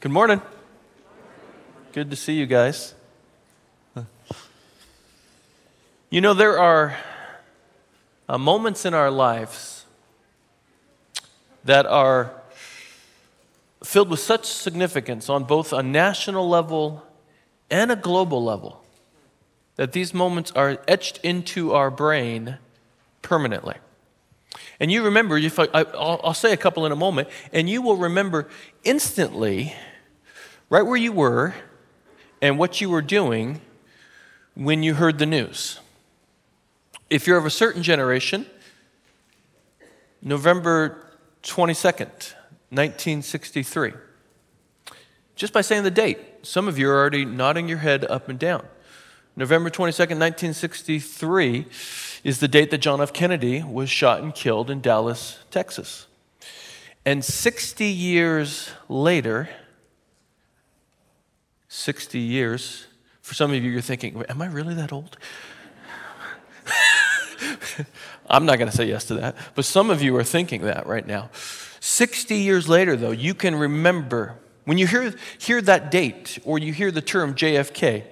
Good morning. Good to see you guys. You know, there are uh, moments in our lives that are filled with such significance on both a national level and a global level that these moments are etched into our brain permanently. And you remember, if I, will say a couple in a moment, and you will remember instantly right where you were and what you were doing when you heard the news. If you're of a certain generation, November 22nd, 1963. Just by saying the date, some of you are already nodding your head up and down. November 22nd, 1963 is the date that John F. Kennedy was shot and killed in Dallas, Texas. And 60 years later, 60 years, for some of you, you're thinking, Am I really that old? I'm not going to say yes to that, but some of you are thinking that right now. 60 years later, though, you can remember when you hear, hear that date or you hear the term JFK,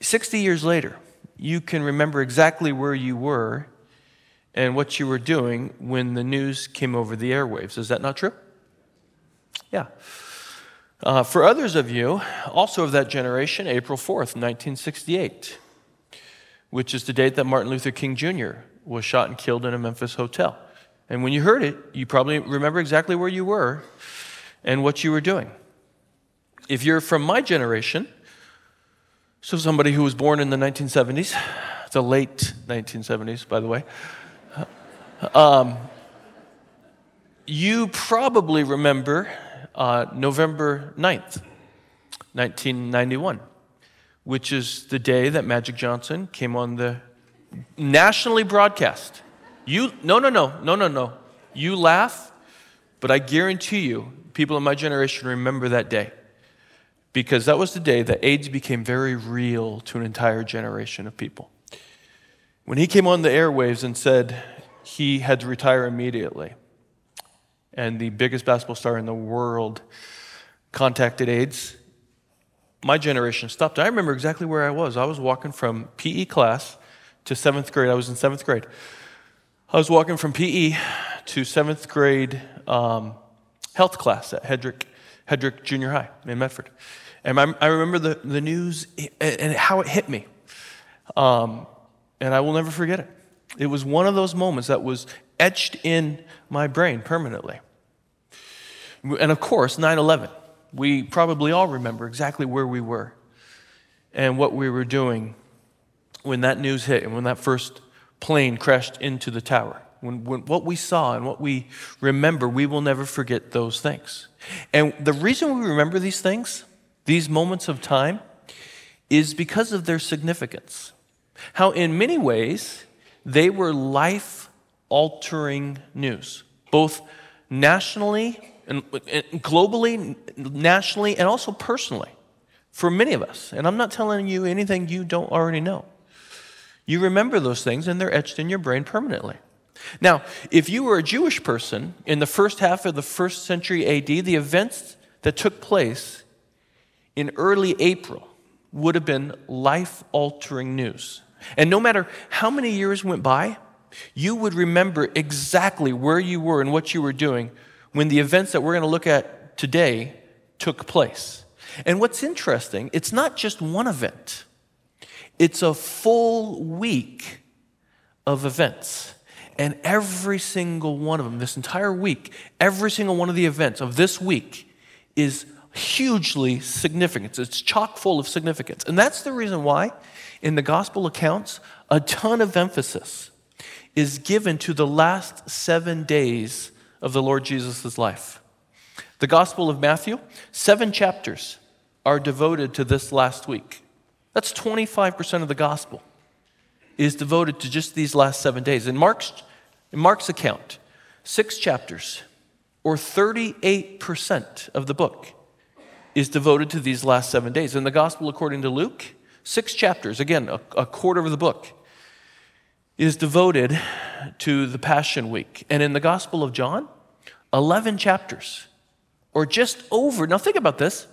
60 years later, you can remember exactly where you were and what you were doing when the news came over the airwaves. Is that not true? Yeah. Uh, for others of you, also of that generation, April 4th, 1968, which is the date that Martin Luther King Jr. was shot and killed in a Memphis hotel. And when you heard it, you probably remember exactly where you were and what you were doing. If you're from my generation, so, somebody who was born in the 1970s, the late 1970s, by the way, um, you probably remember uh, November 9th, 1991, which is the day that Magic Johnson came on the nationally broadcast. You, no, no, no, no, no, no. You laugh, but I guarantee you, people in my generation remember that day because that was the day that AIDS became very real to an entire generation of people. When he came on the airwaves and said he had to retire immediately, and the biggest basketball star in the world contacted AIDS, my generation stopped. I remember exactly where I was. I was walking from PE class to seventh grade. I was in seventh grade. I was walking from PE to seventh grade um, health class at Hedrick Hedrick Junior High in Medford. And I, I remember the, the news and how it hit me. Um, and I will never forget it. It was one of those moments that was etched in my brain permanently. And of course, 9 11. We probably all remember exactly where we were and what we were doing when that news hit and when that first plane crashed into the tower. When, when, what we saw and what we remember, we will never forget those things. And the reason we remember these things, these moments of time, is because of their significance. How, in many ways, they were life altering news, both nationally and globally, nationally, and also personally for many of us. And I'm not telling you anything you don't already know. You remember those things, and they're etched in your brain permanently. Now, if you were a Jewish person in the first half of the first century AD, the events that took place in early April would have been life altering news. And no matter how many years went by, you would remember exactly where you were and what you were doing when the events that we're going to look at today took place. And what's interesting, it's not just one event, it's a full week of events. And every single one of them, this entire week, every single one of the events of this week is hugely significant. It's chock full of significance. And that's the reason why, in the gospel accounts, a ton of emphasis is given to the last seven days of the Lord Jesus' life. The Gospel of Matthew, seven chapters are devoted to this last week. That's 25% of the gospel is devoted to just these last seven days. In Mark's in Mark's account, six chapters, or 38% of the book, is devoted to these last seven days. In the Gospel according to Luke, six chapters, again, a, a quarter of the book, is devoted to the Passion Week. And in the Gospel of John, 11 chapters or just over, now think about this,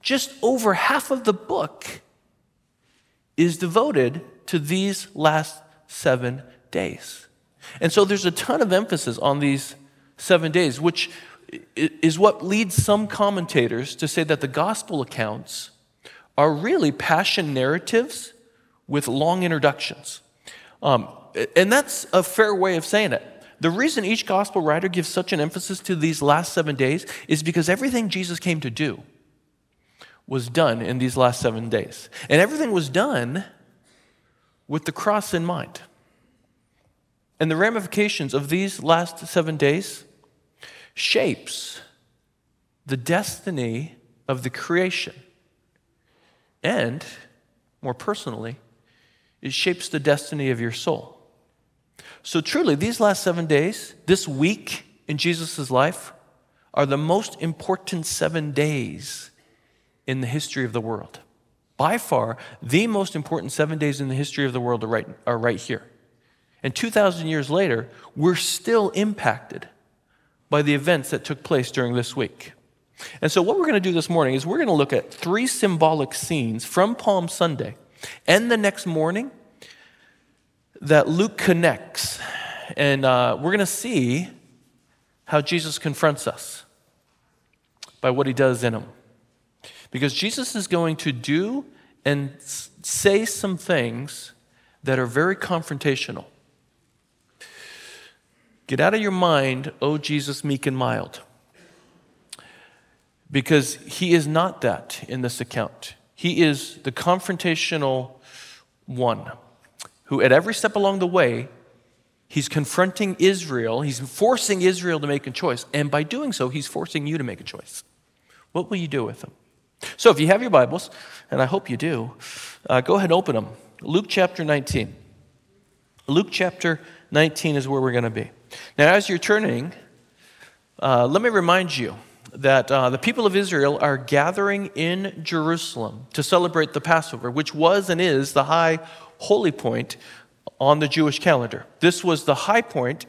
just over half of the book is devoted to these last seven days. And so there's a ton of emphasis on these seven days, which is what leads some commentators to say that the gospel accounts are really passion narratives with long introductions. Um, and that's a fair way of saying it. The reason each gospel writer gives such an emphasis to these last seven days is because everything Jesus came to do was done in these last seven days. And everything was done with the cross in mind. And the ramifications of these last seven days shapes the destiny of the creation. And, more personally, it shapes the destiny of your soul. So, truly, these last seven days, this week in Jesus' life, are the most important seven days in the history of the world. By far, the most important seven days in the history of the world are right, are right here. And 2,000 years later, we're still impacted by the events that took place during this week. And so, what we're going to do this morning is we're going to look at three symbolic scenes from Palm Sunday and the next morning that Luke connects. And uh, we're going to see how Jesus confronts us by what he does in them. Because Jesus is going to do and say some things that are very confrontational. Get out of your mind, oh Jesus, meek and mild. Because he is not that in this account. He is the confrontational one who, at every step along the way, he's confronting Israel. He's forcing Israel to make a choice. And by doing so, he's forcing you to make a choice. What will you do with them? So, if you have your Bibles, and I hope you do, uh, go ahead and open them. Luke chapter 19. Luke chapter 19 is where we're going to be. Now, as you're turning, uh, let me remind you that uh, the people of Israel are gathering in Jerusalem to celebrate the Passover, which was and is the high holy point on the Jewish calendar. This was the high point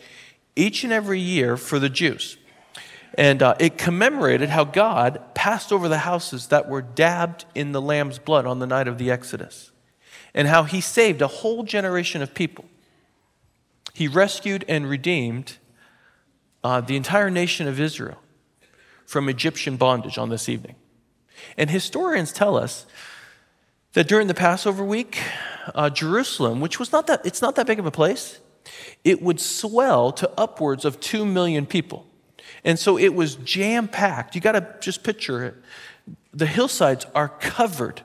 each and every year for the Jews. And uh, it commemorated how God passed over the houses that were dabbed in the lamb's blood on the night of the Exodus, and how he saved a whole generation of people. He rescued and redeemed uh, the entire nation of Israel from Egyptian bondage on this evening. And historians tell us that during the Passover week, uh, Jerusalem, which was not that, it's not that big of a place, it would swell to upwards of 2 million people. And so it was jam packed. You got to just picture it. The hillsides are covered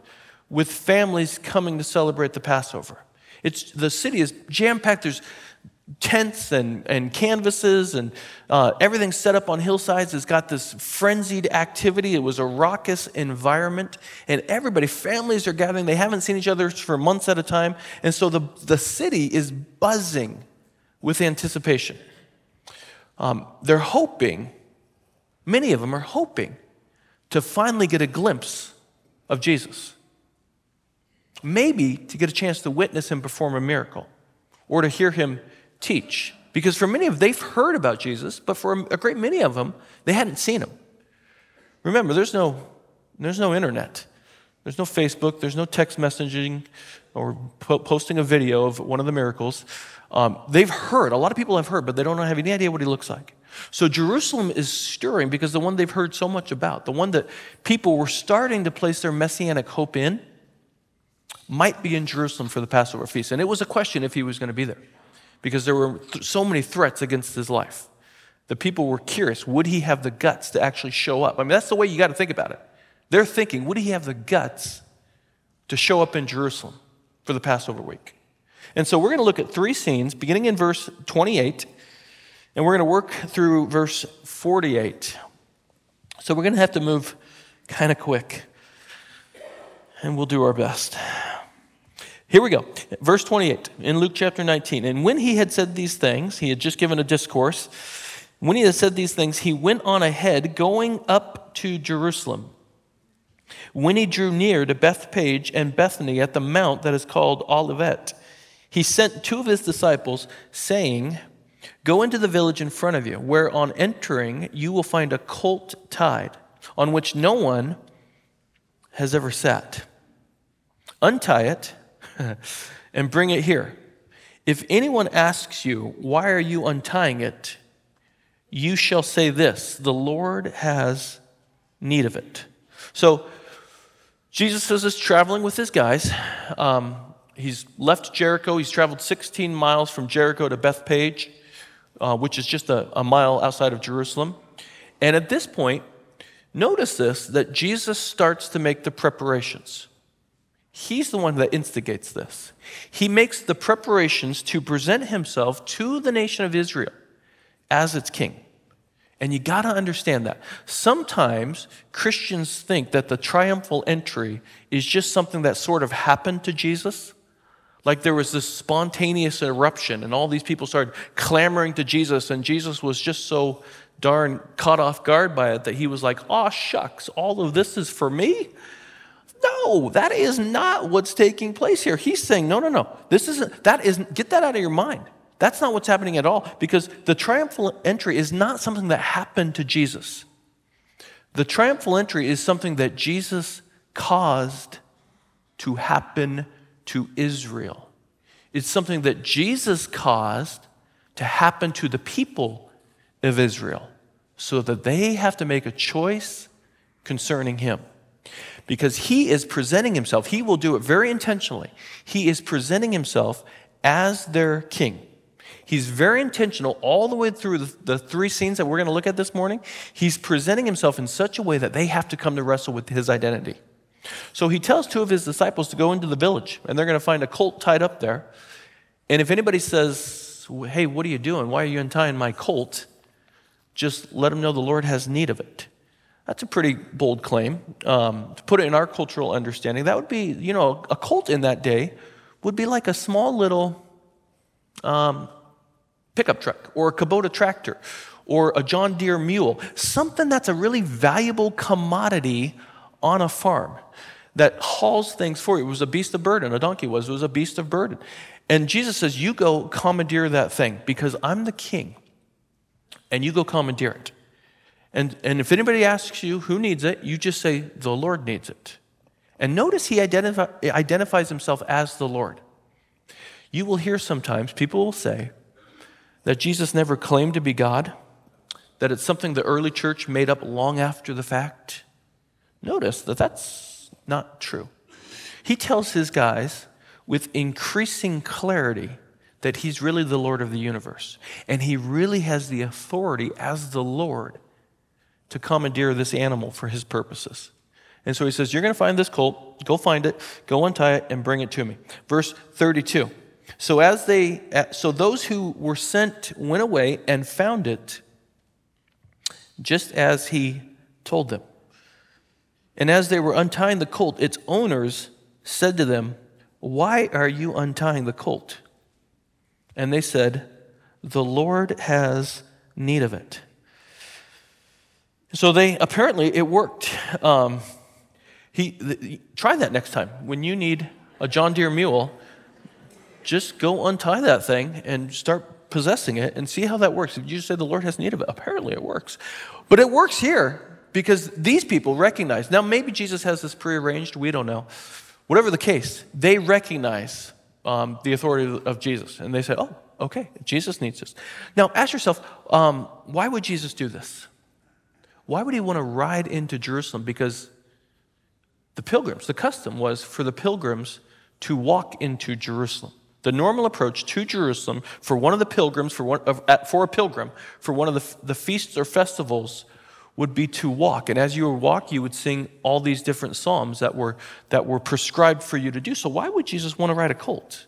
with families coming to celebrate the Passover. It's, the city is jam packed. There's tents and, and canvases and uh, everything set up on hillsides. Has got this frenzied activity. It was a raucous environment and everybody families are gathering. They haven't seen each other for months at a time and so the, the city is buzzing with anticipation. Um, they're hoping many of them are hoping to finally get a glimpse of jesus. Maybe to get a chance to witness him perform a miracle or to hear him teach. Because for many of them, they've heard about Jesus, but for a great many of them, they hadn't seen him. Remember, there's no, there's no internet. There's no Facebook, there's no text messaging or po- posting a video of one of the miracles. Um, they've heard, a lot of people have heard, but they don't have any idea what he looks like. So Jerusalem is stirring because the one they've heard so much about, the one that people were starting to place their messianic hope in, might be in Jerusalem for the Passover feast. And it was a question if he was going to be there because there were th- so many threats against his life. The people were curious would he have the guts to actually show up? I mean, that's the way you got to think about it. They're thinking, would he have the guts to show up in Jerusalem for the Passover week? And so we're going to look at three scenes, beginning in verse 28, and we're going to work through verse 48. So we're going to have to move kind of quick, and we'll do our best. Here we go. Verse 28 in Luke chapter 19. And when he had said these things, he had just given a discourse. When he had said these things, he went on ahead, going up to Jerusalem. When he drew near to Bethphage and Bethany at the mount that is called Olivet, he sent two of his disciples, saying, Go into the village in front of you, where on entering you will find a colt tied on which no one has ever sat. Untie it and bring it here. If anyone asks you, Why are you untying it? you shall say this The Lord has need of it. So, Jesus is traveling with his guys. Um, he's left Jericho. He's traveled 16 miles from Jericho to Bethphage, uh, which is just a, a mile outside of Jerusalem. And at this point, notice this that Jesus starts to make the preparations. He's the one that instigates this. He makes the preparations to present himself to the nation of Israel as its king. And you got to understand that. Sometimes Christians think that the triumphal entry is just something that sort of happened to Jesus. Like there was this spontaneous eruption, and all these people started clamoring to Jesus, and Jesus was just so darn caught off guard by it that he was like, oh, shucks, all of this is for me? No, that is not what's taking place here. He's saying, no, no, no. This isn't, that isn't, get that out of your mind. That's not what's happening at all because the triumphal entry is not something that happened to Jesus. The triumphal entry is something that Jesus caused to happen to Israel. It's something that Jesus caused to happen to the people of Israel so that they have to make a choice concerning him. Because he is presenting himself, he will do it very intentionally. He is presenting himself as their king. He's very intentional all the way through the, the three scenes that we're going to look at this morning. He's presenting himself in such a way that they have to come to wrestle with his identity. So he tells two of his disciples to go into the village, and they're going to find a colt tied up there. And if anybody says, Hey, what are you doing? Why are you untying my colt? Just let them know the Lord has need of it. That's a pretty bold claim. Um, to put it in our cultural understanding, that would be, you know, a cult in that day would be like a small little um, pickup truck or a Kubota tractor or a John Deere mule, something that's a really valuable commodity on a farm that hauls things for you. It was a beast of burden, a donkey was, it was a beast of burden. And Jesus says, You go commandeer that thing because I'm the king, and you go commandeer it. And, and if anybody asks you who needs it, you just say, The Lord needs it. And notice he identifi- identifies himself as the Lord. You will hear sometimes people will say, that Jesus never claimed to be God, that it's something the early church made up long after the fact. Notice that that's not true. He tells his guys with increasing clarity that he's really the Lord of the universe. And he really has the authority as the Lord to commandeer this animal for his purposes. And so he says, You're going to find this colt, go find it, go untie it, and bring it to me. Verse 32. So as they uh, so those who were sent went away and found it just as he told them. And as they were untying the colt, its owners said to them, "Why are you untying the colt?" And they said, "The Lord has need of it." So they apparently it worked. Um, he, the, try that next time when you need a John Deere mule just go untie that thing and start possessing it and see how that works. If you just say the Lord has need of it, apparently it works. But it works here because these people recognize. Now, maybe Jesus has this prearranged, we don't know. Whatever the case, they recognize um, the authority of Jesus and they say, oh, okay, Jesus needs this. Now, ask yourself, um, why would Jesus do this? Why would he want to ride into Jerusalem? Because the pilgrims, the custom was for the pilgrims to walk into Jerusalem. The normal approach to Jerusalem for one of the pilgrims, for, one, for a pilgrim, for one of the, the feasts or festivals would be to walk. And as you would walk, you would sing all these different psalms that were, that were prescribed for you to do. So, why would Jesus want to ride a colt?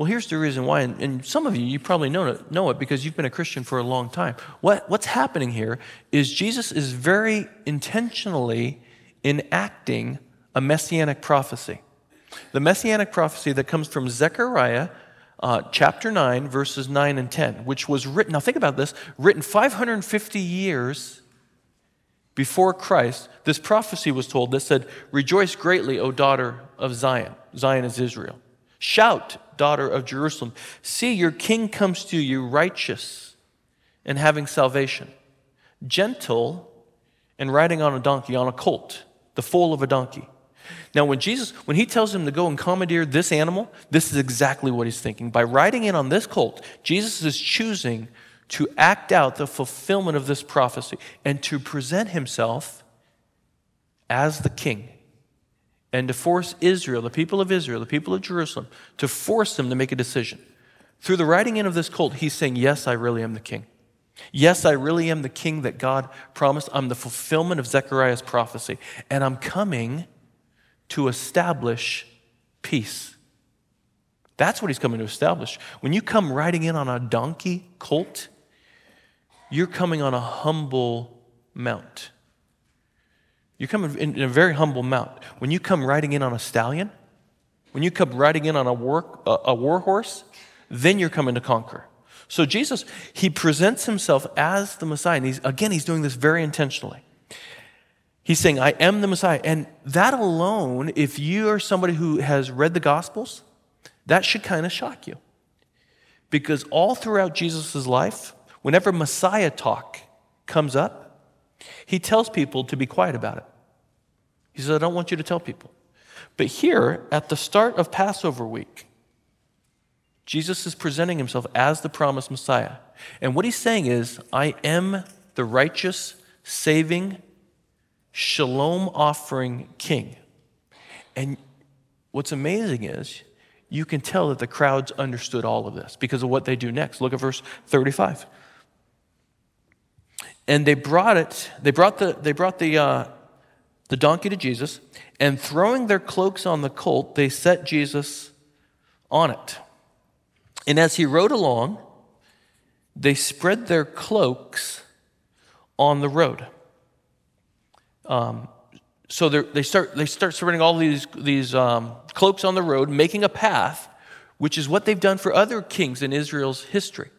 Well, here's the reason why, and, and some of you, you probably know it, know it because you've been a Christian for a long time. What, what's happening here is Jesus is very intentionally enacting a messianic prophecy. The messianic prophecy that comes from Zechariah uh, chapter 9, verses 9 and 10, which was written, now think about this, written 550 years before Christ. This prophecy was told that said, Rejoice greatly, O daughter of Zion. Zion is Israel. Shout, daughter of Jerusalem. See, your king comes to you righteous and having salvation, gentle and riding on a donkey, on a colt, the foal of a donkey. Now, when Jesus, when he tells him to go and commandeer this animal, this is exactly what he's thinking. By riding in on this colt, Jesus is choosing to act out the fulfillment of this prophecy and to present himself as the king and to force Israel, the people of Israel, the people of Jerusalem, to force them to make a decision. Through the riding in of this colt, he's saying, Yes, I really am the king. Yes, I really am the king that God promised. I'm the fulfillment of Zechariah's prophecy. And I'm coming to establish peace. That's what he's coming to establish. When you come riding in on a donkey colt, you're coming on a humble mount. You're coming in a very humble mount. When you come riding in on a stallion, when you come riding in on a war, a war horse, then you're coming to conquer. So Jesus, he presents himself as the Messiah. And he's, again, he's doing this very intentionally. He's saying, I am the Messiah. And that alone, if you are somebody who has read the Gospels, that should kind of shock you. Because all throughout Jesus' life, whenever Messiah talk comes up, he tells people to be quiet about it. He says, I don't want you to tell people. But here, at the start of Passover week, Jesus is presenting himself as the promised Messiah. And what he's saying is, I am the righteous, saving, shalom offering king. And what's amazing is, you can tell that the crowds understood all of this because of what they do next. Look at verse 35. And they brought it, they brought the, they brought the, uh, the donkey to Jesus, and throwing their cloaks on the colt, they set Jesus on it. And as he rode along, they spread their cloaks on the road. Um, so they start, they start spreading all these, these um, cloaks on the road, making a path, which is what they've done for other kings in Israel's history.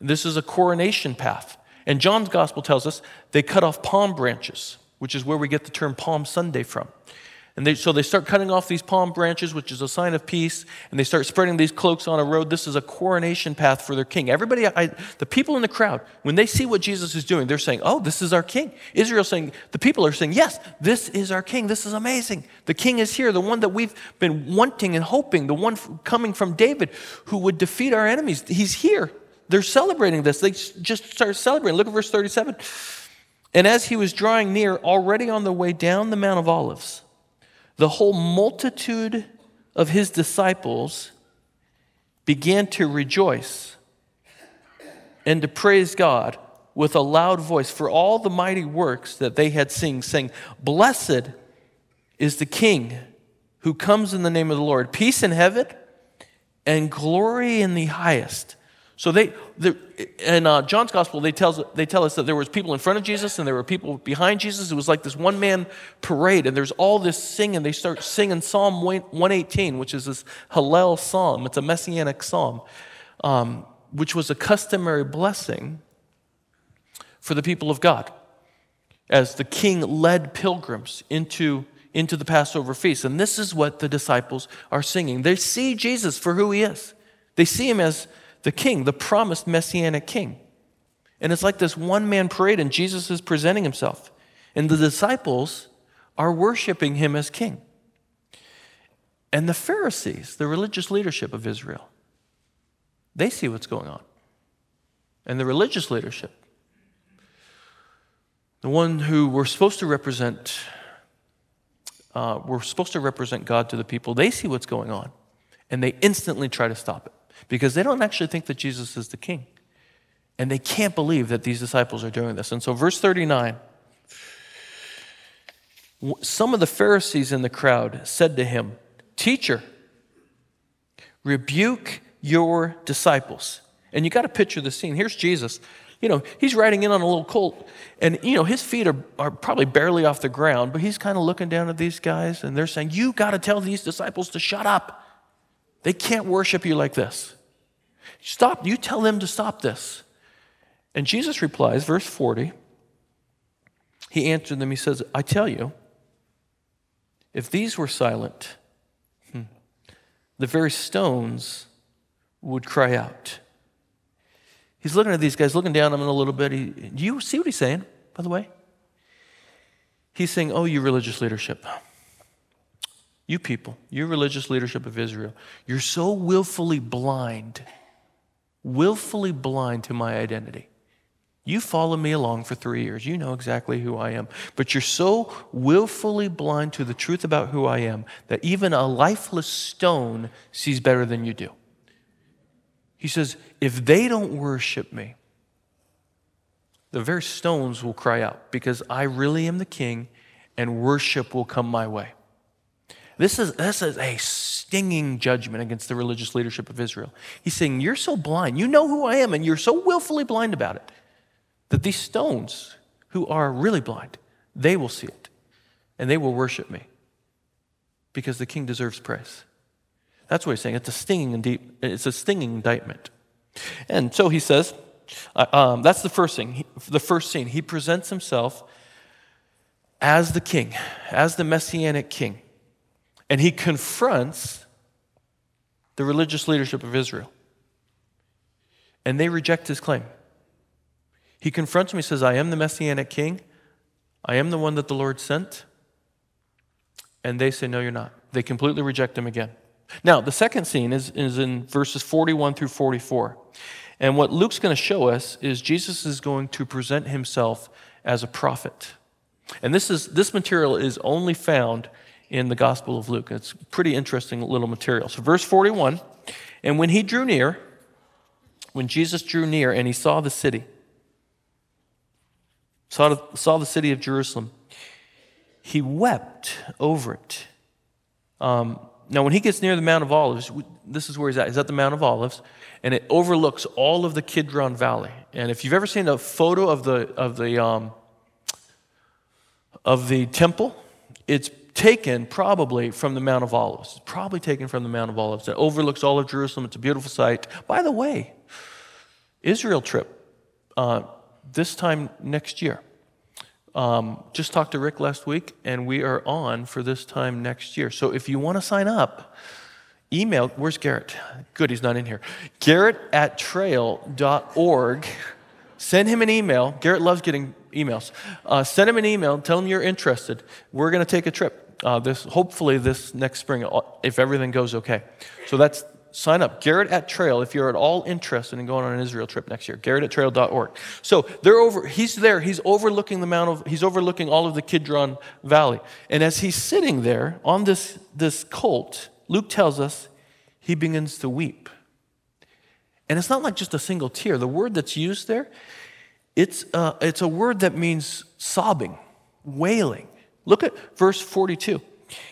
This is a coronation path. And John's gospel tells us they cut off palm branches, which is where we get the term Palm Sunday from. And they, so they start cutting off these palm branches, which is a sign of peace, and they start spreading these cloaks on a road. This is a coronation path for their king. Everybody, I, the people in the crowd, when they see what Jesus is doing, they're saying, Oh, this is our king. Israel saying, the people are saying, Yes, this is our king. This is amazing. The king is here, the one that we've been wanting and hoping, the one coming from David who would defeat our enemies. He's here. They're celebrating this. They just start celebrating. Look at verse 37. And as he was drawing near, already on the way down the Mount of Olives, the whole multitude of his disciples began to rejoice and to praise God with a loud voice for all the mighty works that they had seen, saying, Blessed is the King who comes in the name of the Lord, peace in heaven and glory in the highest. So they, in uh, John's gospel, they, tells, they tell us that there was people in front of Jesus and there were people behind Jesus. It was like this one man parade, and there's all this singing. They start singing Psalm 118, which is this Hallel psalm. It's a messianic psalm, um, which was a customary blessing for the people of God as the king led pilgrims into, into the Passover feast. And this is what the disciples are singing. They see Jesus for who he is, they see him as the king, the promised messianic king. And it's like this one man parade, and Jesus is presenting himself. And the disciples are worshiping him as king. And the Pharisees, the religious leadership of Israel, they see what's going on. And the religious leadership, the one who we're supposed to represent, uh, we're supposed to represent God to the people, they see what's going on. And they instantly try to stop it because they don't actually think that Jesus is the king. And they can't believe that these disciples are doing this. And so, verse 39 some of the Pharisees in the crowd said to him, Teacher, rebuke your disciples. And you got to picture the scene. Here's Jesus. You know, he's riding in on a little colt, and, you know, his feet are, are probably barely off the ground, but he's kind of looking down at these guys, and they're saying, You got to tell these disciples to shut up. They can't worship you like this. Stop. You tell them to stop this. And Jesus replies, verse 40. He answered them, He says, I tell you, if these were silent, hmm, the very stones would cry out. He's looking at these guys, looking down at them a little bit. He, do you see what he's saying, by the way? He's saying, Oh, you religious leadership, you people, you religious leadership of Israel, you're so willfully blind, willfully blind to my identity. You follow me along for three years. You know exactly who I am. But you're so willfully blind to the truth about who I am that even a lifeless stone sees better than you do. He says, if they don't worship me, the very stones will cry out because I really am the king and worship will come my way. This is, this is a stinging judgment against the religious leadership of Israel. He's saying, You're so blind. You know who I am, and you're so willfully blind about it that these stones, who are really blind, they will see it and they will worship me because the king deserves praise. That's what he's saying. It's a stinging, it's a stinging indictment. And so he says, uh, um, that's the first thing. He, the first scene. He presents himself as the king, as the messianic king. And he confronts the religious leadership of Israel. And they reject his claim. He confronts me, says, I am the messianic king. I am the one that the Lord sent. And they say, No, you're not. They completely reject him again. Now, the second scene is, is in verses 41 through 44. And what Luke's going to show us is Jesus is going to present himself as a prophet. And this, is, this material is only found in the Gospel of Luke. It's pretty interesting little material. So, verse 41 And when he drew near, when Jesus drew near and he saw the city, saw, saw the city of Jerusalem, he wept over it. Um, now, when he gets near the Mount of Olives, this is where he's at. He's at the Mount of Olives, and it overlooks all of the Kidron Valley. And if you've ever seen a photo of the, of the, um, of the temple, it's taken probably from the Mount of Olives. Probably taken from the Mount of Olives. It overlooks all of Jerusalem. It's a beautiful sight. By the way, Israel trip. Uh, this time next year. Um, just talked to Rick last week, and we are on for this time next year. So if you want to sign up, email, where's Garrett? Good, he's not in here. Garrett at trail.org. Send him an email. Garrett loves getting emails. Uh, send him an email, tell him you're interested. We're going to take a trip. Uh, this hopefully this next spring if everything goes okay. So that's sign up. Garrett at Trail, if you're at all interested in going on an Israel trip next year, garrett at trail.org. So they're over, he's there, he's overlooking the Mount of, he's overlooking all of the Kidron Valley. And as he's sitting there on this, this colt, Luke tells us he begins to weep. And it's not like just a single tear. The word that's used there, it's, uh, it's a word that means sobbing, wailing. Look at verse 42.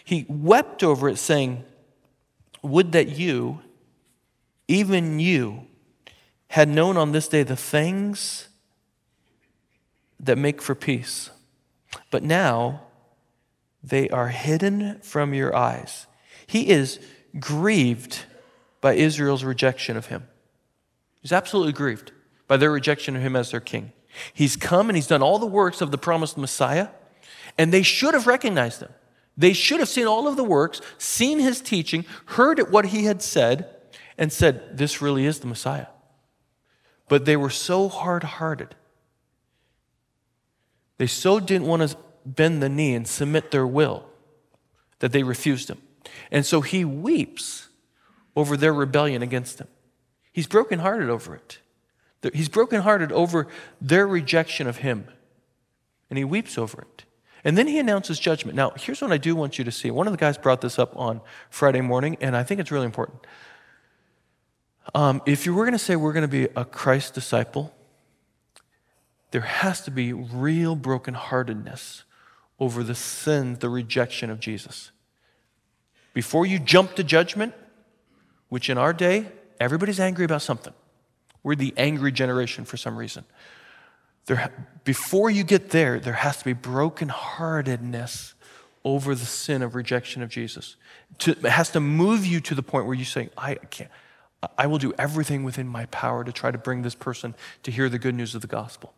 He wept over it, saying, Would that you, even you had known on this day the things that make for peace. But now they are hidden from your eyes. He is grieved by Israel's rejection of him. He's absolutely grieved by their rejection of him as their king. He's come and he's done all the works of the promised Messiah, and they should have recognized him. They should have seen all of the works, seen his teaching, heard what he had said, and said, This really is the Messiah. But they were so hard hearted. They so didn't want to bend the knee and submit their will that they refused him. And so he weeps over their rebellion against him. He's brokenhearted over it. He's brokenhearted over their rejection of him. And he weeps over it. And then he announces judgment. Now, here's what I do want you to see. One of the guys brought this up on Friday morning, and I think it's really important. Um, if you were going to say we're going to be a Christ disciple, there has to be real brokenheartedness over the sin, the rejection of Jesus. Before you jump to judgment, which in our day, everybody's angry about something. We're the angry generation for some reason. There, before you get there, there has to be brokenheartedness over the sin of rejection of Jesus. To, it has to move you to the point where you say, I can't. I will do everything within my power to try to bring this person to hear the good news of the gospel.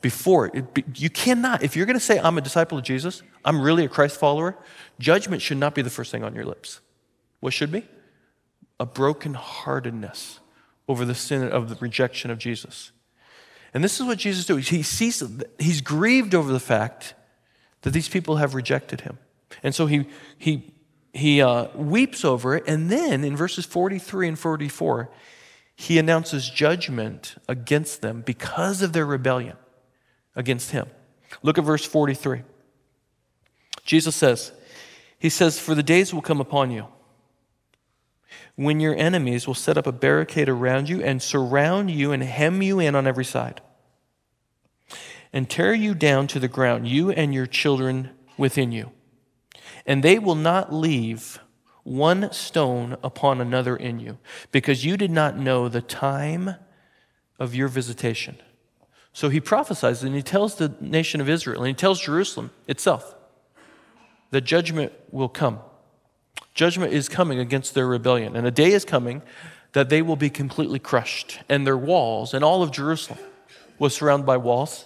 Before, it, you cannot, if you're going to say, I'm a disciple of Jesus, I'm really a Christ follower, judgment should not be the first thing on your lips. What should be? A brokenheartedness over the sin of the rejection of Jesus. And this is what Jesus does. He sees, he's grieved over the fact that these people have rejected him. And so he, he, he uh, weeps over it. And then in verses 43 and 44, he announces judgment against them because of their rebellion against him. Look at verse 43. Jesus says, He says, For the days will come upon you when your enemies will set up a barricade around you and surround you and hem you in on every side and tear you down to the ground, you and your children within you. And they will not leave one stone upon another in you, because you did not know the time of your visitation. So he prophesies and he tells the nation of Israel and he tells Jerusalem itself that judgment will come. Judgment is coming against their rebellion, and a day is coming that they will be completely crushed, and their walls, and all of Jerusalem was surrounded by walls.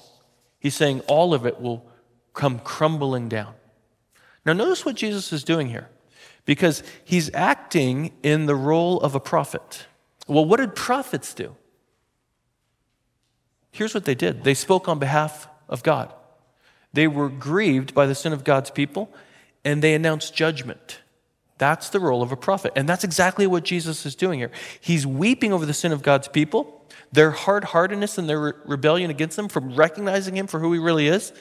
He's saying all of it will come crumbling down. Now, notice what Jesus is doing here, because he's acting in the role of a prophet. Well, what did prophets do? Here's what they did they spoke on behalf of God. They were grieved by the sin of God's people, and they announced judgment. That's the role of a prophet. And that's exactly what Jesus is doing here. He's weeping over the sin of God's people their hard heartedness and their re- rebellion against him, from recognizing him for who he really is,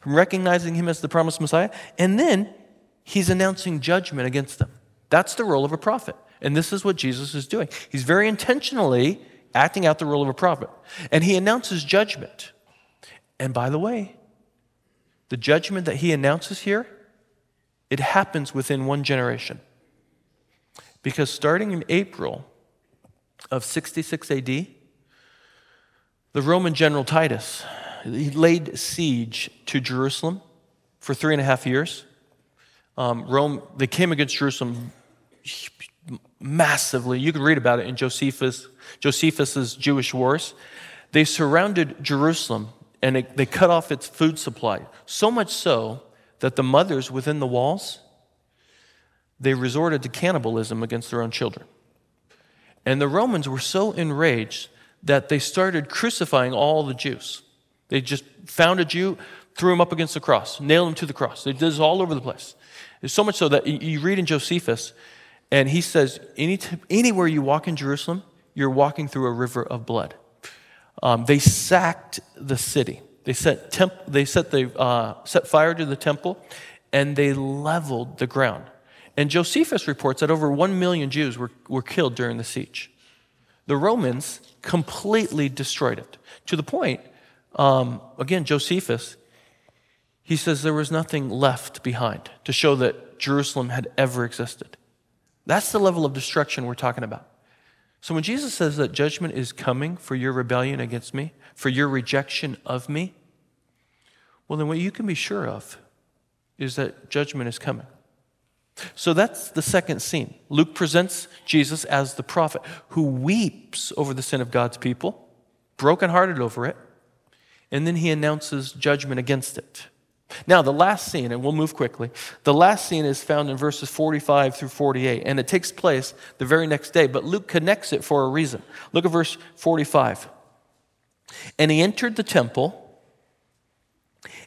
from recognizing him as the promised Messiah. And then he's announcing judgment against them. That's the role of a prophet. And this is what Jesus is doing. He's very intentionally acting out the role of a prophet. And he announces judgment. And by the way, the judgment that he announces here, it happens within one generation. Because starting in April of 66 AD, the Roman general Titus, he laid siege to Jerusalem for three and a half years. Um, Rome, they came against Jerusalem massively. You can read about it in Josephus, Josephus's Jewish Wars. They surrounded Jerusalem and it, they cut off its food supply. So much so that the mothers within the walls, they resorted to cannibalism against their own children. And the Romans were so enraged that they started crucifying all the Jews. They just found a Jew, threw him up against the cross, nailed him to the cross. They did this all over the place. It's so much so that you read in Josephus, and he says, Any t- anywhere you walk in Jerusalem, you're walking through a river of blood. Um, they sacked the city. They set, temp- they set, the, uh, set fire to the temple, and they leveled the ground. And Josephus reports that over one million Jews were, were killed during the siege. The Romans completely destroyed it to the point, um, again, Josephus, he says there was nothing left behind to show that Jerusalem had ever existed. That's the level of destruction we're talking about. So when Jesus says that judgment is coming for your rebellion against me, for your rejection of me, well, then what you can be sure of is that judgment is coming. So that's the second scene. Luke presents Jesus as the prophet who weeps over the sin of God's people, brokenhearted over it, and then he announces judgment against it. Now, the last scene, and we'll move quickly, the last scene is found in verses 45 through 48, and it takes place the very next day, but Luke connects it for a reason. Look at verse 45. And he entered the temple,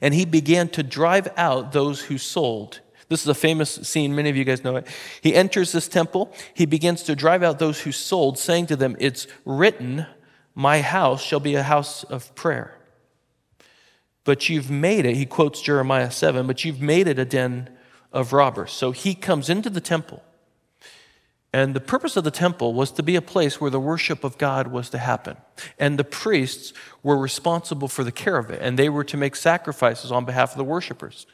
and he began to drive out those who sold this is a famous scene. Many of you guys know it. He enters this temple. He begins to drive out those who sold, saying to them, It's written, My house shall be a house of prayer. But you've made it, he quotes Jeremiah 7, but you've made it a den of robbers. So he comes into the temple. And the purpose of the temple was to be a place where the worship of God was to happen. And the priests were responsible for the care of it, and they were to make sacrifices on behalf of the worshipers.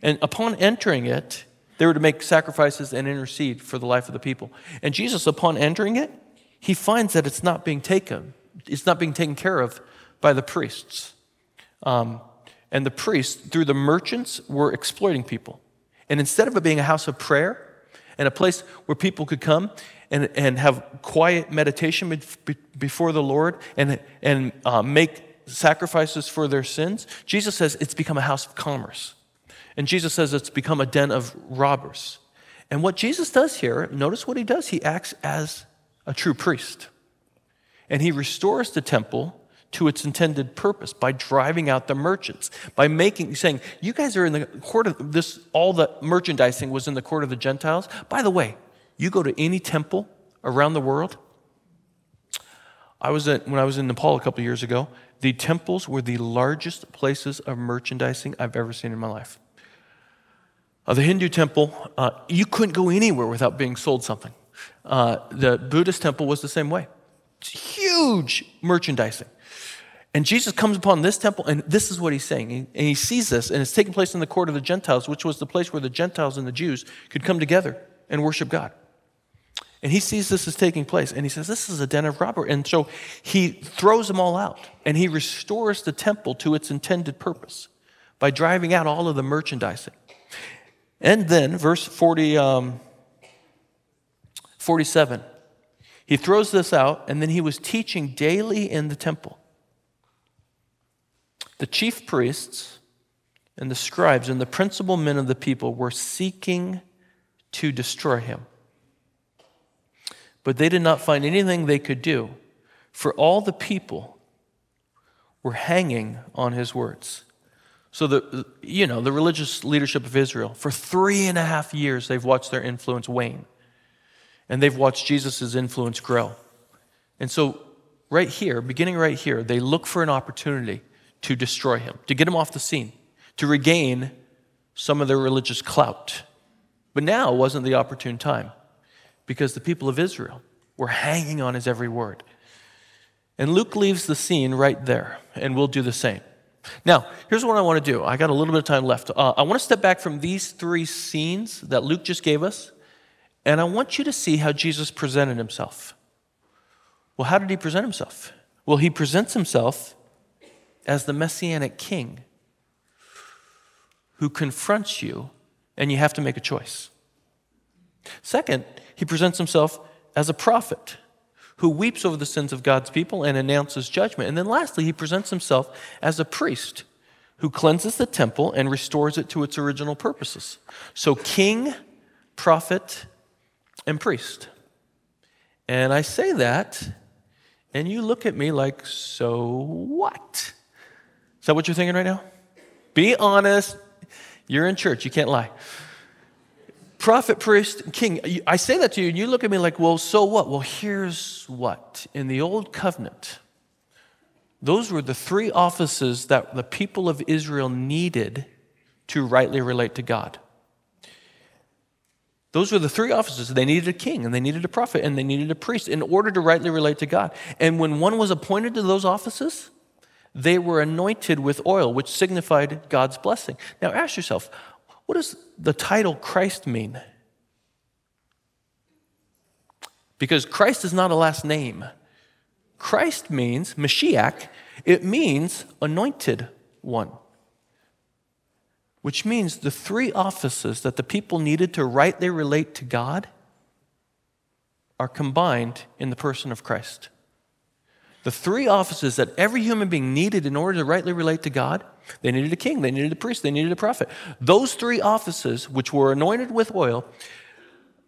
And upon entering it, they were to make sacrifices and intercede for the life of the people. And Jesus, upon entering it, he finds that it's not being taken, it's not being taken care of by the priests. Um, and the priests, through the merchants, were exploiting people. And instead of it being a house of prayer and a place where people could come and, and have quiet meditation before the Lord and, and uh, make sacrifices for their sins, Jesus says it's become a house of commerce. And Jesus says it's become a den of robbers. And what Jesus does here, notice what he does. He acts as a true priest. And he restores the temple to its intended purpose by driving out the merchants, by making, saying, you guys are in the court of this, all the merchandising was in the court of the Gentiles. By the way, you go to any temple around the world. I was at, when I was in Nepal a couple years ago, the temples were the largest places of merchandising I've ever seen in my life. Uh, the Hindu temple, uh, you couldn't go anywhere without being sold something. Uh, the Buddhist temple was the same way. It's huge merchandising. And Jesus comes upon this temple, and this is what he's saying. And he sees this, and it's taking place in the court of the Gentiles, which was the place where the Gentiles and the Jews could come together and worship God. And he sees this as taking place, and he says, This is a den of robbery. And so he throws them all out, and he restores the temple to its intended purpose by driving out all of the merchandising. And then, verse 40, um, 47, he throws this out, and then he was teaching daily in the temple. The chief priests and the scribes and the principal men of the people were seeking to destroy him. But they did not find anything they could do, for all the people were hanging on his words. So, the, you know, the religious leadership of Israel, for three and a half years, they've watched their influence wane. And they've watched Jesus' influence grow. And so, right here, beginning right here, they look for an opportunity to destroy him, to get him off the scene, to regain some of their religious clout. But now wasn't the opportune time because the people of Israel were hanging on his every word. And Luke leaves the scene right there, and we'll do the same. Now, here's what I want to do. I got a little bit of time left. Uh, I want to step back from these three scenes that Luke just gave us, and I want you to see how Jesus presented himself. Well, how did he present himself? Well, he presents himself as the messianic king who confronts you and you have to make a choice. Second, he presents himself as a prophet who weeps over the sins of God's people and announces judgment. And then lastly, he presents himself as a priest who cleanses the temple and restores it to its original purposes. So, king, prophet, and priest. And I say that, and you look at me like, so what? That what you're thinking right now? Be honest. You're in church, you can't lie. Prophet, priest, king. I say that to you, and you look at me like, well, so what? Well, here's what. In the old covenant, those were the three offices that the people of Israel needed to rightly relate to God. Those were the three offices. They needed a king, and they needed a prophet, and they needed a priest in order to rightly relate to God. And when one was appointed to those offices, they were anointed with oil, which signified God's blessing. Now ask yourself, what does the title Christ mean? Because Christ is not a last name. Christ means, Mashiach, it means anointed one. Which means the three offices that the people needed to rightly relate to God are combined in the person of Christ. The three offices that every human being needed in order to rightly relate to God they needed a king, they needed a priest, they needed a prophet. Those three offices, which were anointed with oil,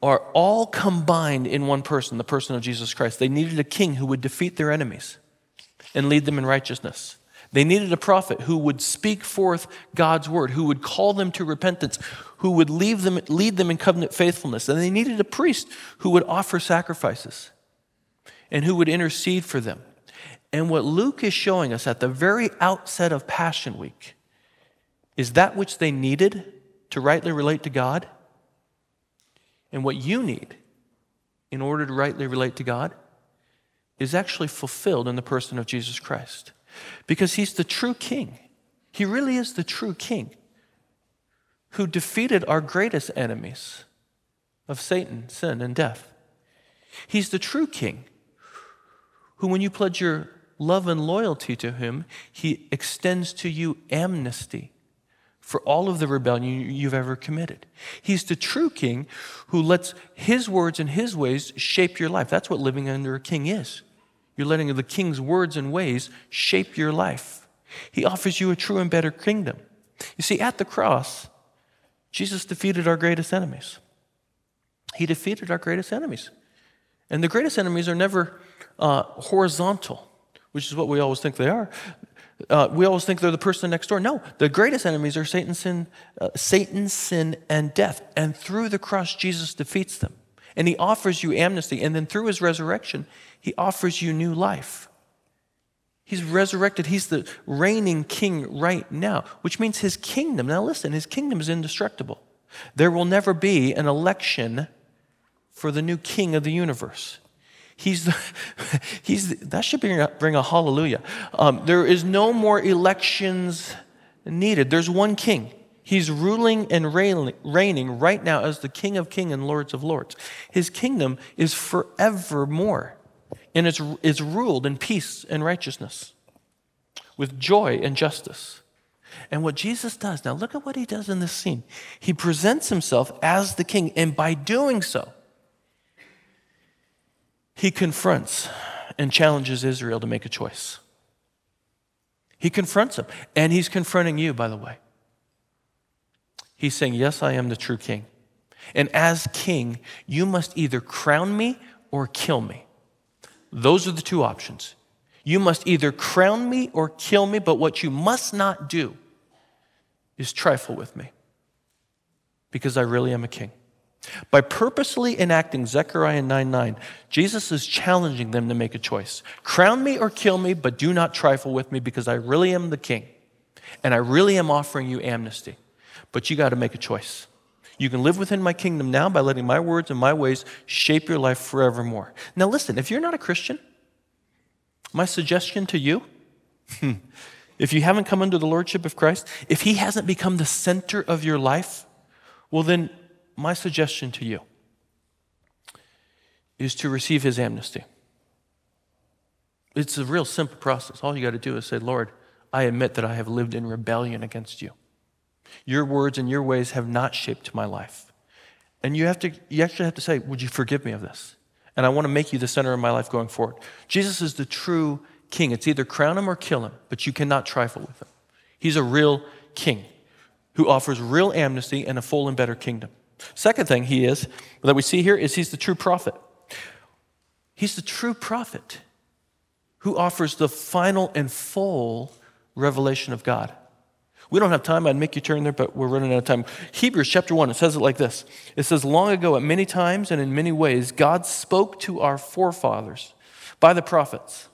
are all combined in one person, the person of Jesus Christ. They needed a king who would defeat their enemies and lead them in righteousness. They needed a prophet who would speak forth God's word, who would call them to repentance, who would lead them, lead them in covenant faithfulness. And they needed a priest who would offer sacrifices and who would intercede for them. And what Luke is showing us at the very outset of Passion Week is that which they needed to rightly relate to God and what you need in order to rightly relate to God is actually fulfilled in the person of Jesus Christ. Because he's the true king. He really is the true king who defeated our greatest enemies of Satan, sin, and death. He's the true king who, when you pledge your love and loyalty to him, he extends to you amnesty for all of the rebellion you've ever committed. He's the true king who lets his words and his ways shape your life. That's what living under a king is. You're letting the king's words and ways shape your life. He offers you a true and better kingdom. You see, at the cross, Jesus defeated our greatest enemies. He defeated our greatest enemies. And the greatest enemies are never uh, horizontal which is what we always think they are. Uh, we always think they're the person next door. No, the greatest enemies are Satan, sin, uh, Satan, sin, and death. And through the cross, Jesus defeats them. And he offers you amnesty. And then through his resurrection, he offers you new life. He's resurrected. He's the reigning king right now, which means his kingdom. Now, listen, his kingdom is indestructible. There will never be an election for the new king of the universe. He's, the, he's the, that should bring a, bring a hallelujah. Um, there is no more elections needed. There's one king. He's ruling and reigning right now as the King of Kings and Lords of Lords. His kingdom is forevermore, and it's, it's ruled in peace and righteousness, with joy and justice. And what Jesus does, now look at what he does in this scene. He presents himself as the king, and by doing so, he confronts and challenges Israel to make a choice. He confronts them, and he's confronting you, by the way. He's saying, Yes, I am the true king. And as king, you must either crown me or kill me. Those are the two options. You must either crown me or kill me, but what you must not do is trifle with me because I really am a king. By purposely enacting Zechariah 9 9, Jesus is challenging them to make a choice. Crown me or kill me, but do not trifle with me because I really am the king. And I really am offering you amnesty. But you got to make a choice. You can live within my kingdom now by letting my words and my ways shape your life forevermore. Now, listen, if you're not a Christian, my suggestion to you, if you haven't come under the lordship of Christ, if he hasn't become the center of your life, well, then my suggestion to you is to receive his amnesty. It's a real simple process. All you got to do is say, Lord, I admit that I have lived in rebellion against you. Your words and your ways have not shaped my life. And you have to you actually have to say, Would you forgive me of this? And I want to make you the center of my life going forward. Jesus is the true king. It's either crown him or kill him, but you cannot trifle with him. He's a real king who offers real amnesty and a full and better kingdom. Second thing he is, that we see here, is he's the true prophet. He's the true prophet who offers the final and full revelation of God. We don't have time. I'd make you turn there, but we're running out of time. Hebrews chapter 1, it says it like this It says, Long ago, at many times and in many ways, God spoke to our forefathers by the prophets.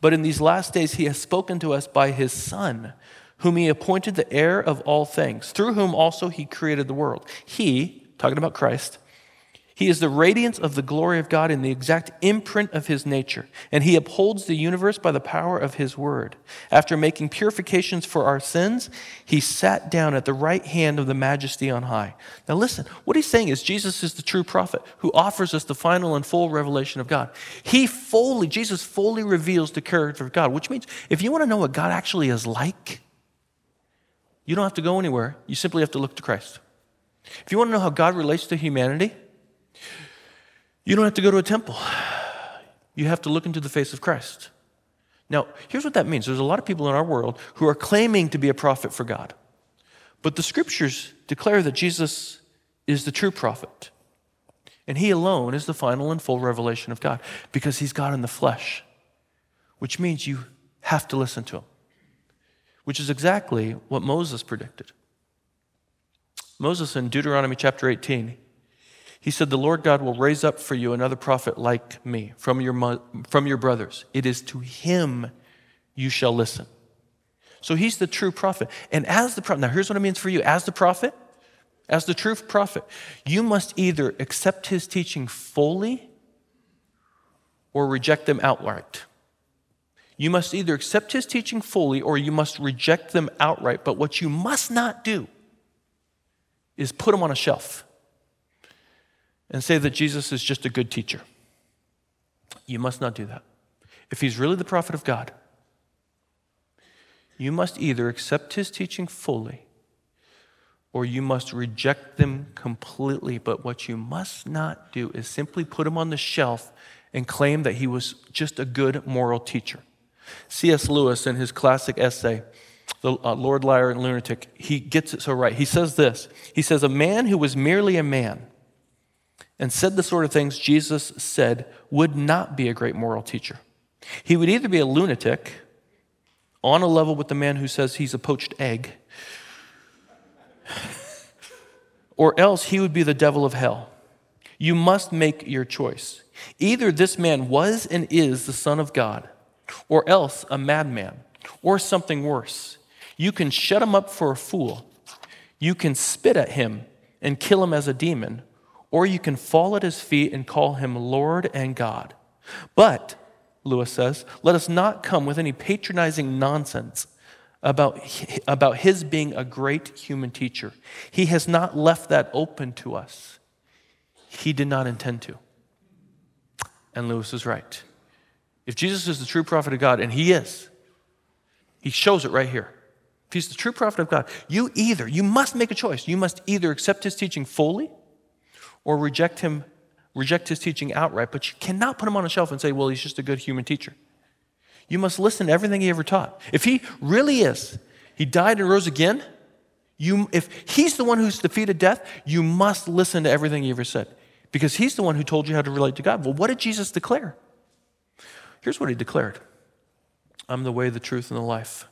But in these last days, he has spoken to us by his Son whom he appointed the heir of all things, through whom also he created the world. He, talking about Christ, he is the radiance of the glory of God in the exact imprint of his nature, and he upholds the universe by the power of his word. After making purifications for our sins, he sat down at the right hand of the majesty on high. Now, listen, what he's saying is Jesus is the true prophet who offers us the final and full revelation of God. He fully, Jesus fully reveals the character of God, which means if you want to know what God actually is like, you don't have to go anywhere. You simply have to look to Christ. If you want to know how God relates to humanity, you don't have to go to a temple. You have to look into the face of Christ. Now, here's what that means there's a lot of people in our world who are claiming to be a prophet for God. But the scriptures declare that Jesus is the true prophet. And he alone is the final and full revelation of God because he's God in the flesh, which means you have to listen to him which is exactly what Moses predicted. Moses in Deuteronomy chapter 18, he said, The Lord God will raise up for you another prophet like me from your, from your brothers. It is to him you shall listen. So he's the true prophet. And as the prophet, now here's what it means for you as the prophet, as the true prophet, you must either accept his teaching fully or reject them outright. You must either accept his teaching fully or you must reject them outright. But what you must not do is put them on a shelf and say that Jesus is just a good teacher. You must not do that. If he's really the prophet of God, you must either accept his teaching fully or you must reject them completely. But what you must not do is simply put him on the shelf and claim that he was just a good moral teacher. C.S. Lewis, in his classic essay, The uh, Lord, Liar, and Lunatic, he gets it so right. He says this He says, A man who was merely a man and said the sort of things Jesus said would not be a great moral teacher. He would either be a lunatic, on a level with the man who says he's a poached egg, or else he would be the devil of hell. You must make your choice. Either this man was and is the Son of God, or else a madman, or something worse. You can shut him up for a fool, you can spit at him and kill him as a demon, or you can fall at his feet and call him Lord and God. But, Lewis says, let us not come with any patronizing nonsense about, about his being a great human teacher. He has not left that open to us. He did not intend to. And Lewis is right. If Jesus is the true prophet of God, and he is, he shows it right here. If he's the true prophet of God, you either, you must make a choice. You must either accept his teaching fully or reject him, reject his teaching outright, but you cannot put him on a shelf and say, well, he's just a good human teacher. You must listen to everything he ever taught. If he really is, he died and rose again, you, if he's the one who's defeated death, you must listen to everything he ever said because he's the one who told you how to relate to God. Well, what did Jesus declare? Here's what he declared I'm the way, the truth, and the life.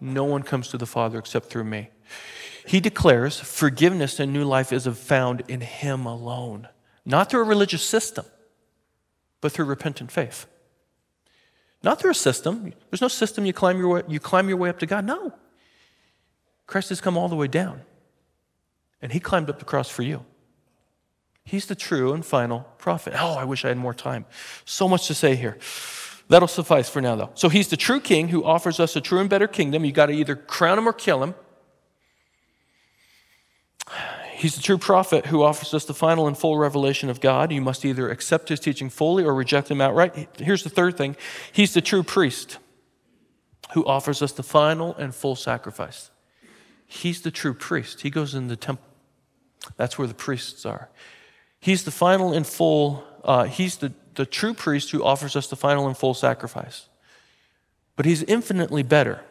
No one comes to the Father except through me. He declares forgiveness and new life is found in him alone, not through a religious system, but through repentant faith. Not through a system. There's no system you climb your way, you climb your way up to God. No. Christ has come all the way down. And he climbed up the cross for you. He's the true and final prophet. Oh, I wish I had more time. So much to say here. That'll suffice for now, though. So he's the true king who offers us a true and better kingdom. You got to either crown him or kill him. He's the true prophet who offers us the final and full revelation of God. You must either accept his teaching fully or reject him outright. Here's the third thing He's the true priest who offers us the final and full sacrifice. He's the true priest. He goes in the temple. That's where the priests are. He's the final and full, uh, he's the, the true priest who offers us the final and full sacrifice. But he's infinitely better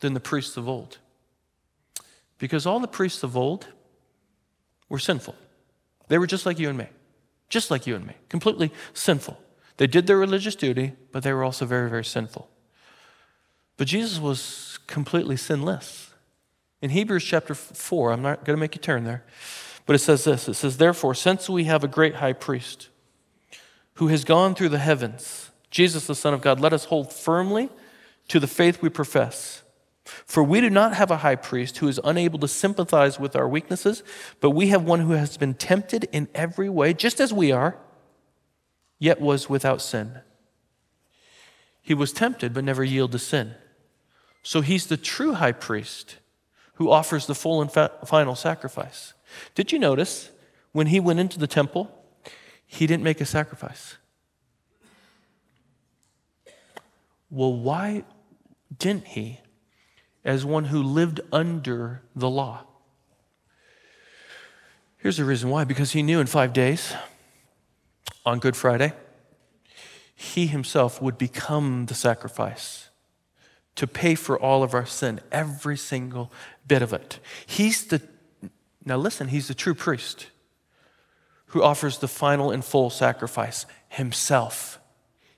than the priests of old. Because all the priests of old were sinful. They were just like you and me, just like you and me, completely sinful. They did their religious duty, but they were also very, very sinful. But Jesus was completely sinless. In Hebrews chapter 4, I'm not going to make you turn there. But it says this it says, Therefore, since we have a great high priest who has gone through the heavens, Jesus, the Son of God, let us hold firmly to the faith we profess. For we do not have a high priest who is unable to sympathize with our weaknesses, but we have one who has been tempted in every way, just as we are, yet was without sin. He was tempted, but never yielded to sin. So he's the true high priest who offers the full and final sacrifice. Did you notice when he went into the temple, he didn't make a sacrifice? Well, why didn't he, as one who lived under the law? Here's the reason why because he knew in five days, on Good Friday, he himself would become the sacrifice to pay for all of our sin, every single bit of it. He's the now, listen, he's the true priest who offers the final and full sacrifice himself.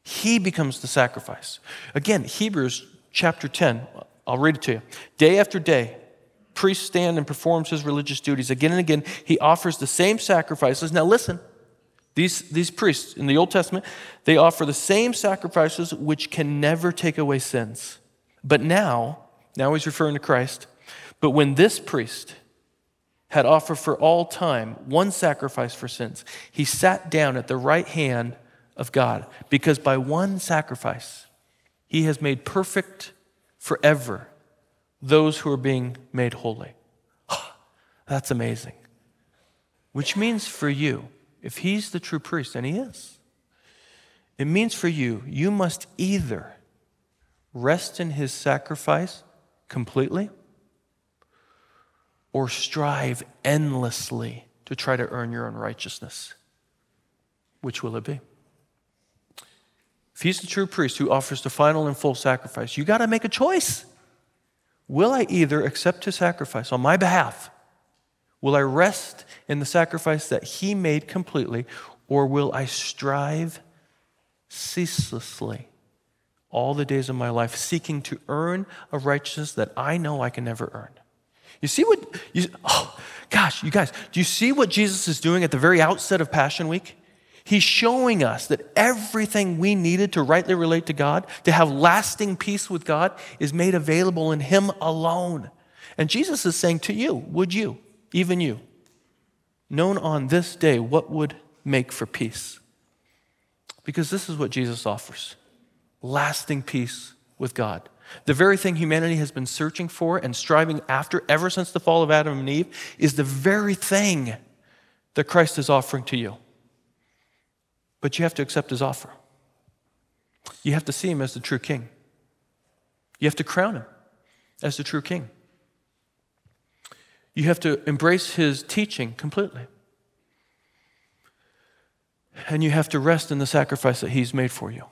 He becomes the sacrifice. Again, Hebrews chapter 10, I'll read it to you. Day after day, priest stand and performs his religious duties. Again and again, he offers the same sacrifices. Now, listen, these, these priests in the Old Testament, they offer the same sacrifices which can never take away sins. But now, now he's referring to Christ, but when this priest, had offered for all time one sacrifice for sins. He sat down at the right hand of God because by one sacrifice, he has made perfect forever those who are being made holy. That's amazing. Which means for you, if he's the true priest, and he is, it means for you, you must either rest in his sacrifice completely or strive endlessly to try to earn your own righteousness? Which will it be? If he's the true priest who offers the final and full sacrifice, you got to make a choice. Will I either accept his sacrifice on my behalf? Will I rest in the sacrifice that he made completely? Or will I strive ceaselessly all the days of my life, seeking to earn a righteousness that I know I can never earn. You see what, you, oh gosh, you guys, do you see what Jesus is doing at the very outset of Passion Week? He's showing us that everything we needed to rightly relate to God, to have lasting peace with God, is made available in Him alone. And Jesus is saying to you, would you, even you, known on this day what would make for peace? Because this is what Jesus offers lasting peace with God. The very thing humanity has been searching for and striving after ever since the fall of Adam and Eve is the very thing that Christ is offering to you. But you have to accept his offer. You have to see him as the true king. You have to crown him as the true king. You have to embrace his teaching completely. And you have to rest in the sacrifice that he's made for you.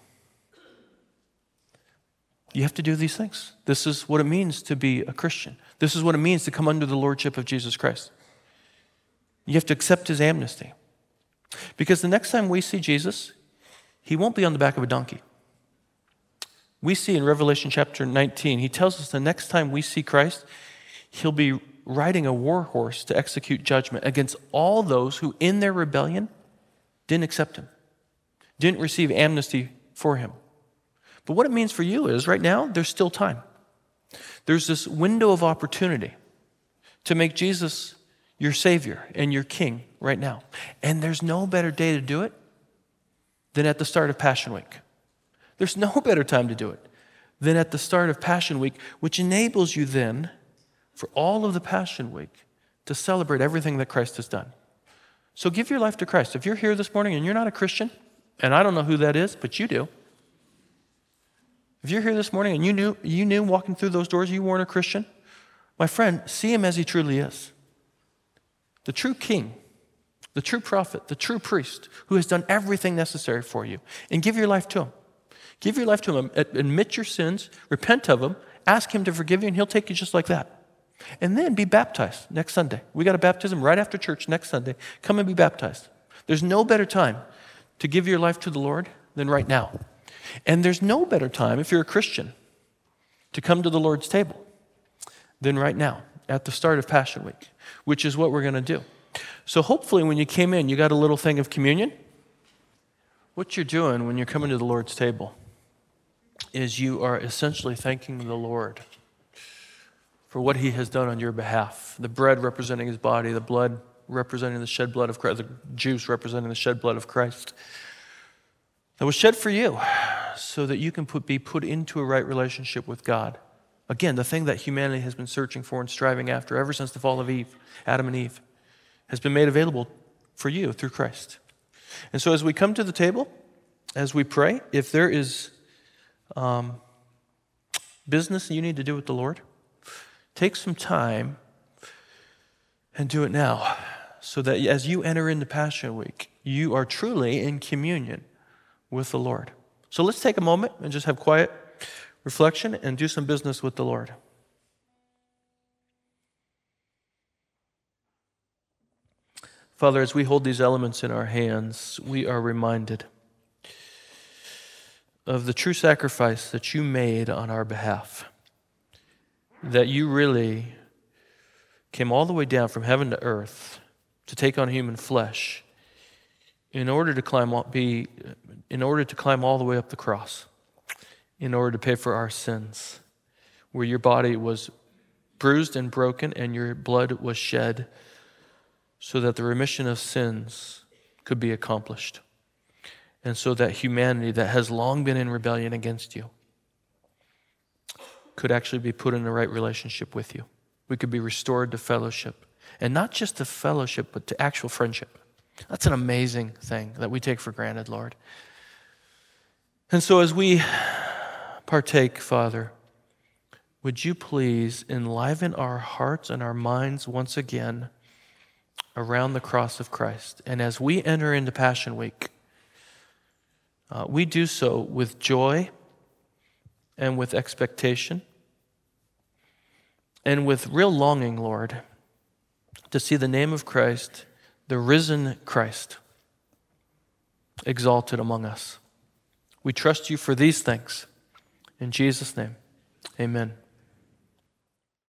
You have to do these things. This is what it means to be a Christian. This is what it means to come under the lordship of Jesus Christ. You have to accept his amnesty. Because the next time we see Jesus, he won't be on the back of a donkey. We see in Revelation chapter 19, he tells us the next time we see Christ, he'll be riding a war horse to execute judgment against all those who, in their rebellion, didn't accept him, didn't receive amnesty for him. But what it means for you is right now, there's still time. There's this window of opportunity to make Jesus your Savior and your King right now. And there's no better day to do it than at the start of Passion Week. There's no better time to do it than at the start of Passion Week, which enables you then, for all of the Passion Week, to celebrate everything that Christ has done. So give your life to Christ. If you're here this morning and you're not a Christian, and I don't know who that is, but you do. If you're here this morning and you knew, you knew walking through those doors you weren't a Christian, my friend, see him as he truly is. The true king, the true prophet, the true priest who has done everything necessary for you, and give your life to him. Give your life to him. Admit your sins, repent of them, ask him to forgive you, and he'll take you just like that. And then be baptized next Sunday. We got a baptism right after church next Sunday. Come and be baptized. There's no better time to give your life to the Lord than right now. And there's no better time, if you're a Christian, to come to the Lord's table than right now at the start of Passion Week, which is what we're going to do. So hopefully, when you came in, you got a little thing of communion. What you're doing when you're coming to the Lord's table is you are essentially thanking the Lord for what he has done on your behalf. The bread representing his body, the blood representing the shed blood of Christ, the juice representing the shed blood of Christ that was shed for you so that you can put, be put into a right relationship with God. Again, the thing that humanity has been searching for and striving after ever since the fall of Eve, Adam and Eve, has been made available for you through Christ. And so as we come to the table, as we pray, if there is um, business you need to do with the Lord, take some time and do it now so that as you enter into Passion Week, you are truly in communion with the Lord. So let's take a moment and just have quiet reflection and do some business with the Lord. Father, as we hold these elements in our hands, we are reminded of the true sacrifice that you made on our behalf. That you really came all the way down from heaven to earth to take on human flesh in order to climb be in order to climb all the way up the cross in order to pay for our sins where your body was bruised and broken and your blood was shed so that the remission of sins could be accomplished and so that humanity that has long been in rebellion against you could actually be put in the right relationship with you. We could be restored to fellowship and not just to fellowship but to actual friendship that's an amazing thing that we take for granted, Lord. And so as we partake, Father, would you please enliven our hearts and our minds once again around the cross of Christ? And as we enter into Passion Week, uh, we do so with joy and with expectation and with real longing, Lord, to see the name of Christ the risen Christ exalted among us. We trust you for these things. In Jesus' name, amen.